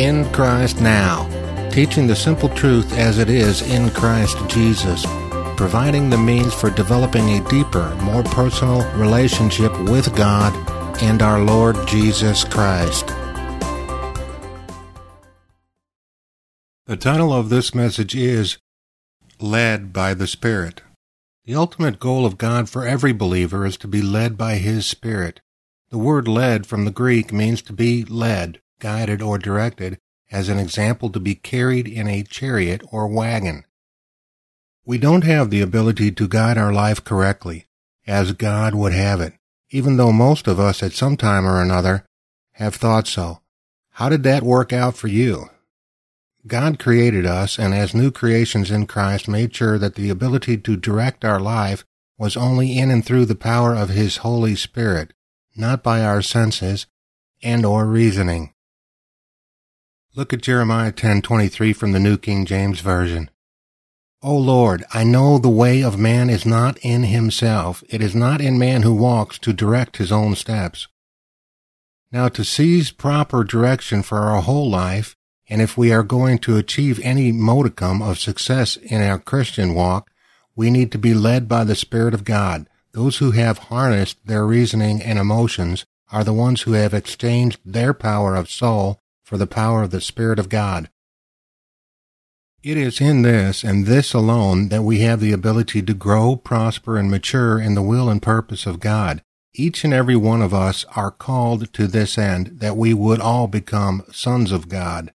in Christ now, teaching the simple truth as it is in Christ Jesus, providing the means for developing a deeper, more personal relationship with God and our Lord Jesus Christ. The title of this message is Led by the Spirit. The ultimate goal of God for every believer is to be led by His Spirit. The word led from the Greek means to be led, guided, or directed, as an example to be carried in a chariot or wagon. We don't have the ability to guide our life correctly, as God would have it, even though most of us at some time or another have thought so. How did that work out for you? God created us and as new creations in Christ made sure that the ability to direct our life was only in and through the power of His Holy Spirit, not by our senses and or reasoning. Look at Jeremiah 10:23 from the New King James Version. O Lord, I know the way of man is not in himself. It is not in man who walks to direct his own steps. Now to seize proper direction for our whole life, and if we are going to achieve any modicum of success in our Christian walk, we need to be led by the Spirit of God. Those who have harnessed their reasoning and emotions are the ones who have exchanged their power of soul for the power of the Spirit of God. It is in this and this alone that we have the ability to grow, prosper, and mature in the will and purpose of God. Each and every one of us are called to this end that we would all become sons of God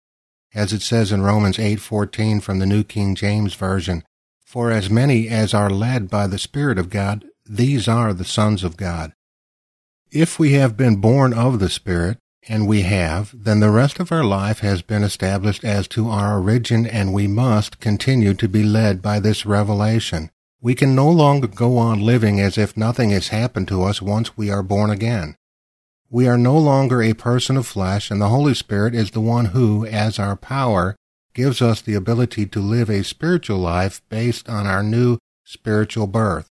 as it says in Romans 8:14 from the New King James Version, "For as many as are led by the Spirit of God, these are the sons of God." If we have been born of the Spirit, and we have, then the rest of our life has been established as to our origin and we must continue to be led by this revelation. We can no longer go on living as if nothing has happened to us once we are born again. We are no longer a person of flesh, and the Holy Spirit is the one who, as our power, gives us the ability to live a spiritual life based on our new spiritual birth.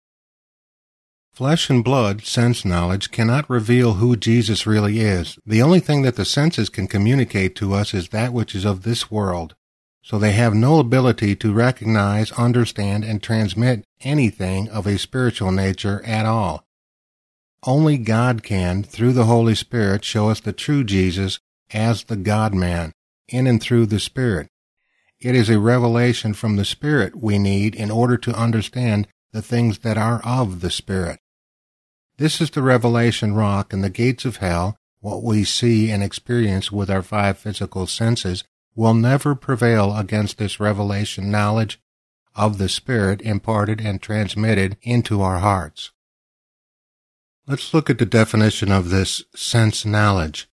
Flesh and blood, sense knowledge, cannot reveal who Jesus really is. The only thing that the senses can communicate to us is that which is of this world. So they have no ability to recognize, understand, and transmit anything of a spiritual nature at all. Only God can, through the Holy Spirit, show us the true Jesus as the God man, in and through the Spirit. It is a revelation from the Spirit we need in order to understand the things that are of the Spirit. This is the revelation rock and the gates of hell, what we see and experience with our five physical senses, will never prevail against this revelation knowledge of the Spirit imparted and transmitted into our hearts. Let's look at the definition of this sense knowledge.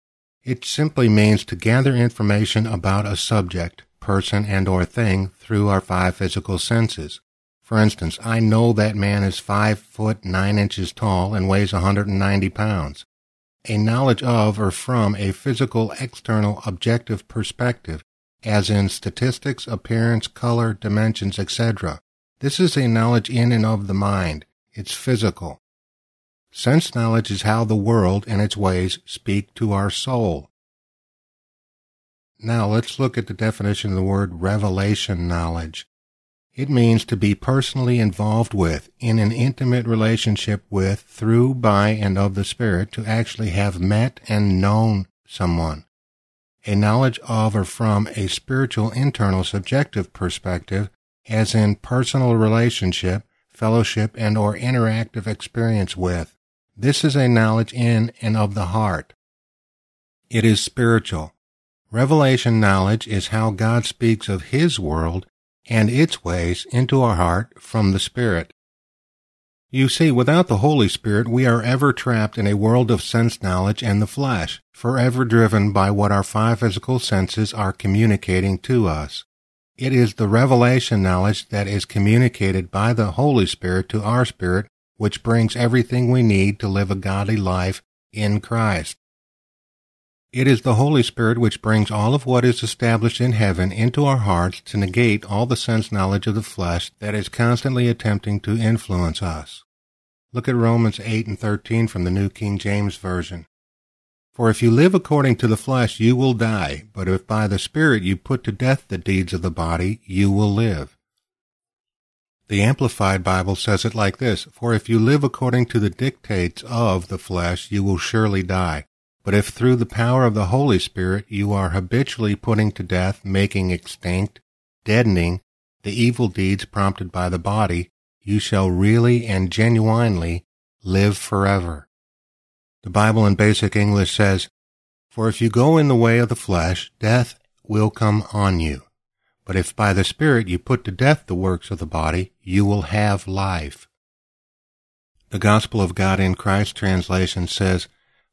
It simply means to gather information about a subject, person, and or thing through our five physical senses. For instance, I know that man is five foot nine inches tall and weighs 190 pounds. A knowledge of or from a physical external objective perspective, as in statistics, appearance, color, dimensions, etc. This is a knowledge in and of the mind. It's physical. Sense knowledge is how the world and its ways speak to our soul. Now let's look at the definition of the word revelation knowledge. It means to be personally involved with, in an intimate relationship with, through, by, and of the Spirit, to actually have met and known someone. A knowledge of or from a spiritual internal subjective perspective, as in personal relationship, fellowship, and or interactive experience with. This is a knowledge in and of the heart. It is spiritual. Revelation knowledge is how God speaks of His world and its ways into our heart from the Spirit. You see, without the Holy Spirit, we are ever trapped in a world of sense knowledge and the flesh, forever driven by what our five physical senses are communicating to us. It is the revelation knowledge that is communicated by the Holy Spirit to our spirit which brings everything we need to live a godly life in Christ. It is the Holy Spirit which brings all of what is established in heaven into our hearts to negate all the sense knowledge of the flesh that is constantly attempting to influence us. Look at Romans 8 and 13 from the New King James Version. For if you live according to the flesh, you will die, but if by the Spirit you put to death the deeds of the body, you will live. The Amplified Bible says it like this For if you live according to the dictates of the flesh, you will surely die. But if through the power of the Holy Spirit you are habitually putting to death, making extinct, deadening the evil deeds prompted by the body, you shall really and genuinely live forever. The Bible in basic English says, For if you go in the way of the flesh, death will come on you. But if by the Spirit you put to death the works of the body, you will have life. The Gospel of God in Christ translation says,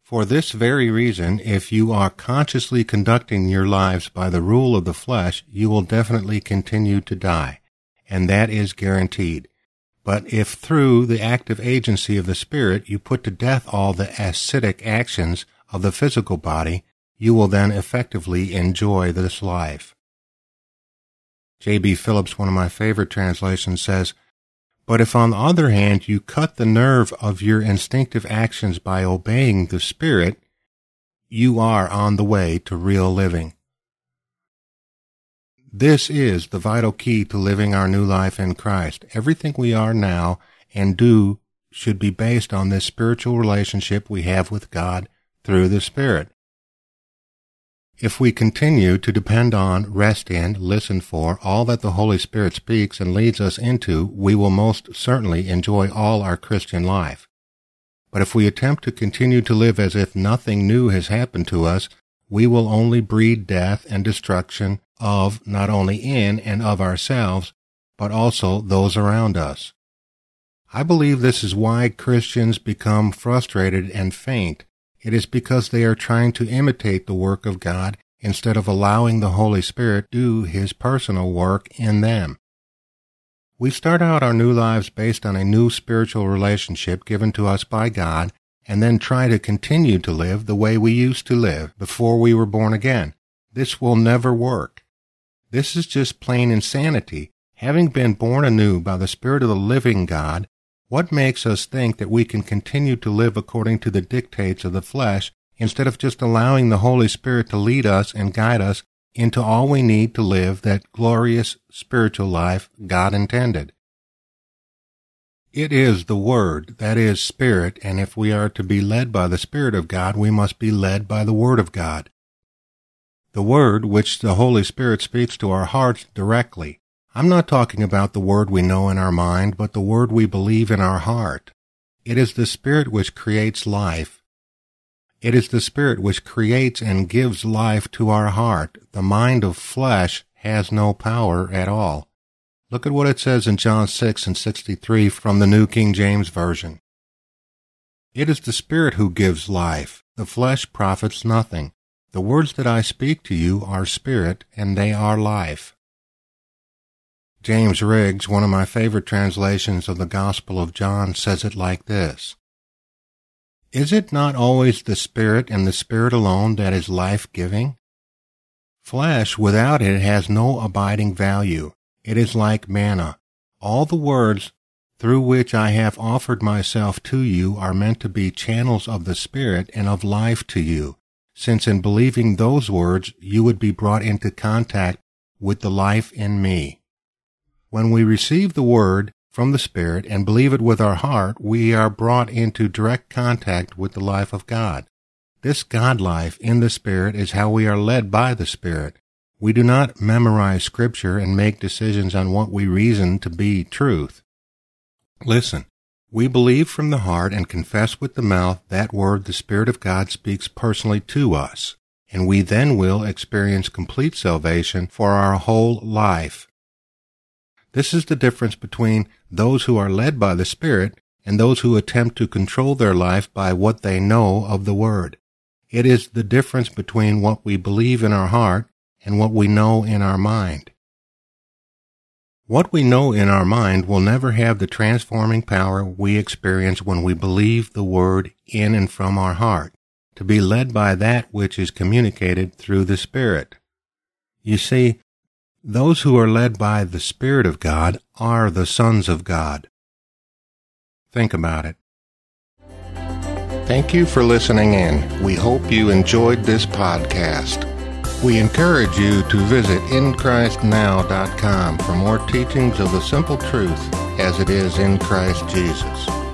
For this very reason, if you are consciously conducting your lives by the rule of the flesh, you will definitely continue to die. And that is guaranteed. But if through the active agency of the Spirit you put to death all the ascetic actions of the physical body, you will then effectively enjoy this life. J.B. Phillips, one of my favorite translations, says, But if on the other hand you cut the nerve of your instinctive actions by obeying the Spirit, you are on the way to real living. This is the vital key to living our new life in Christ. Everything we are now and do should be based on this spiritual relationship we have with God through the Spirit. If we continue to depend on, rest in, listen for all that the Holy Spirit speaks and leads us into, we will most certainly enjoy all our Christian life. But if we attempt to continue to live as if nothing new has happened to us, we will only breed death and destruction of not only in and of ourselves, but also those around us. I believe this is why Christians become frustrated and faint. It is because they are trying to imitate the work of God instead of allowing the Holy Spirit do His personal work in them. We start out our new lives based on a new spiritual relationship given to us by God and then try to continue to live the way we used to live before we were born again. This will never work. This is just plain insanity. Having been born anew by the Spirit of the living God, what makes us think that we can continue to live according to the dictates of the flesh instead of just allowing the Holy Spirit to lead us and guide us into all we need to live that glorious spiritual life God intended? It is the Word, that is, Spirit, and if we are to be led by the Spirit of God, we must be led by the Word of God. The Word which the Holy Spirit speaks to our hearts directly. I'm not talking about the Word we know in our mind, but the Word we believe in our heart. It is the Spirit which creates life. It is the Spirit which creates and gives life to our heart. The mind of flesh has no power at all. Look at what it says in John 6 and 63 from the New King James Version. It is the Spirit who gives life. The flesh profits nothing. The words that I speak to you are spirit, and they are life. James Riggs, one of my favorite translations of the Gospel of John, says it like this. Is it not always the Spirit and the Spirit alone that is life-giving? Flesh without it has no abiding value. It is like manna. All the words through which I have offered myself to you are meant to be channels of the Spirit and of life to you, since in believing those words you would be brought into contact with the life in me. When we receive the Word from the Spirit and believe it with our heart, we are brought into direct contact with the life of God. This God life in the Spirit is how we are led by the Spirit. We do not memorize scripture and make decisions on what we reason to be truth. Listen, we believe from the heart and confess with the mouth that word the Spirit of God speaks personally to us, and we then will experience complete salvation for our whole life. This is the difference between those who are led by the Spirit and those who attempt to control their life by what they know of the Word. It is the difference between what we believe in our heart and what we know in our mind. What we know in our mind will never have the transforming power we experience when we believe the Word in and from our heart, to be led by that which is communicated through the Spirit. You see, those who are led by the Spirit of God are the sons of God. Think about it. Thank you for listening in. We hope you enjoyed this podcast. We encourage you to visit InChristNow.com for more teachings of the simple truth as it is in Christ Jesus.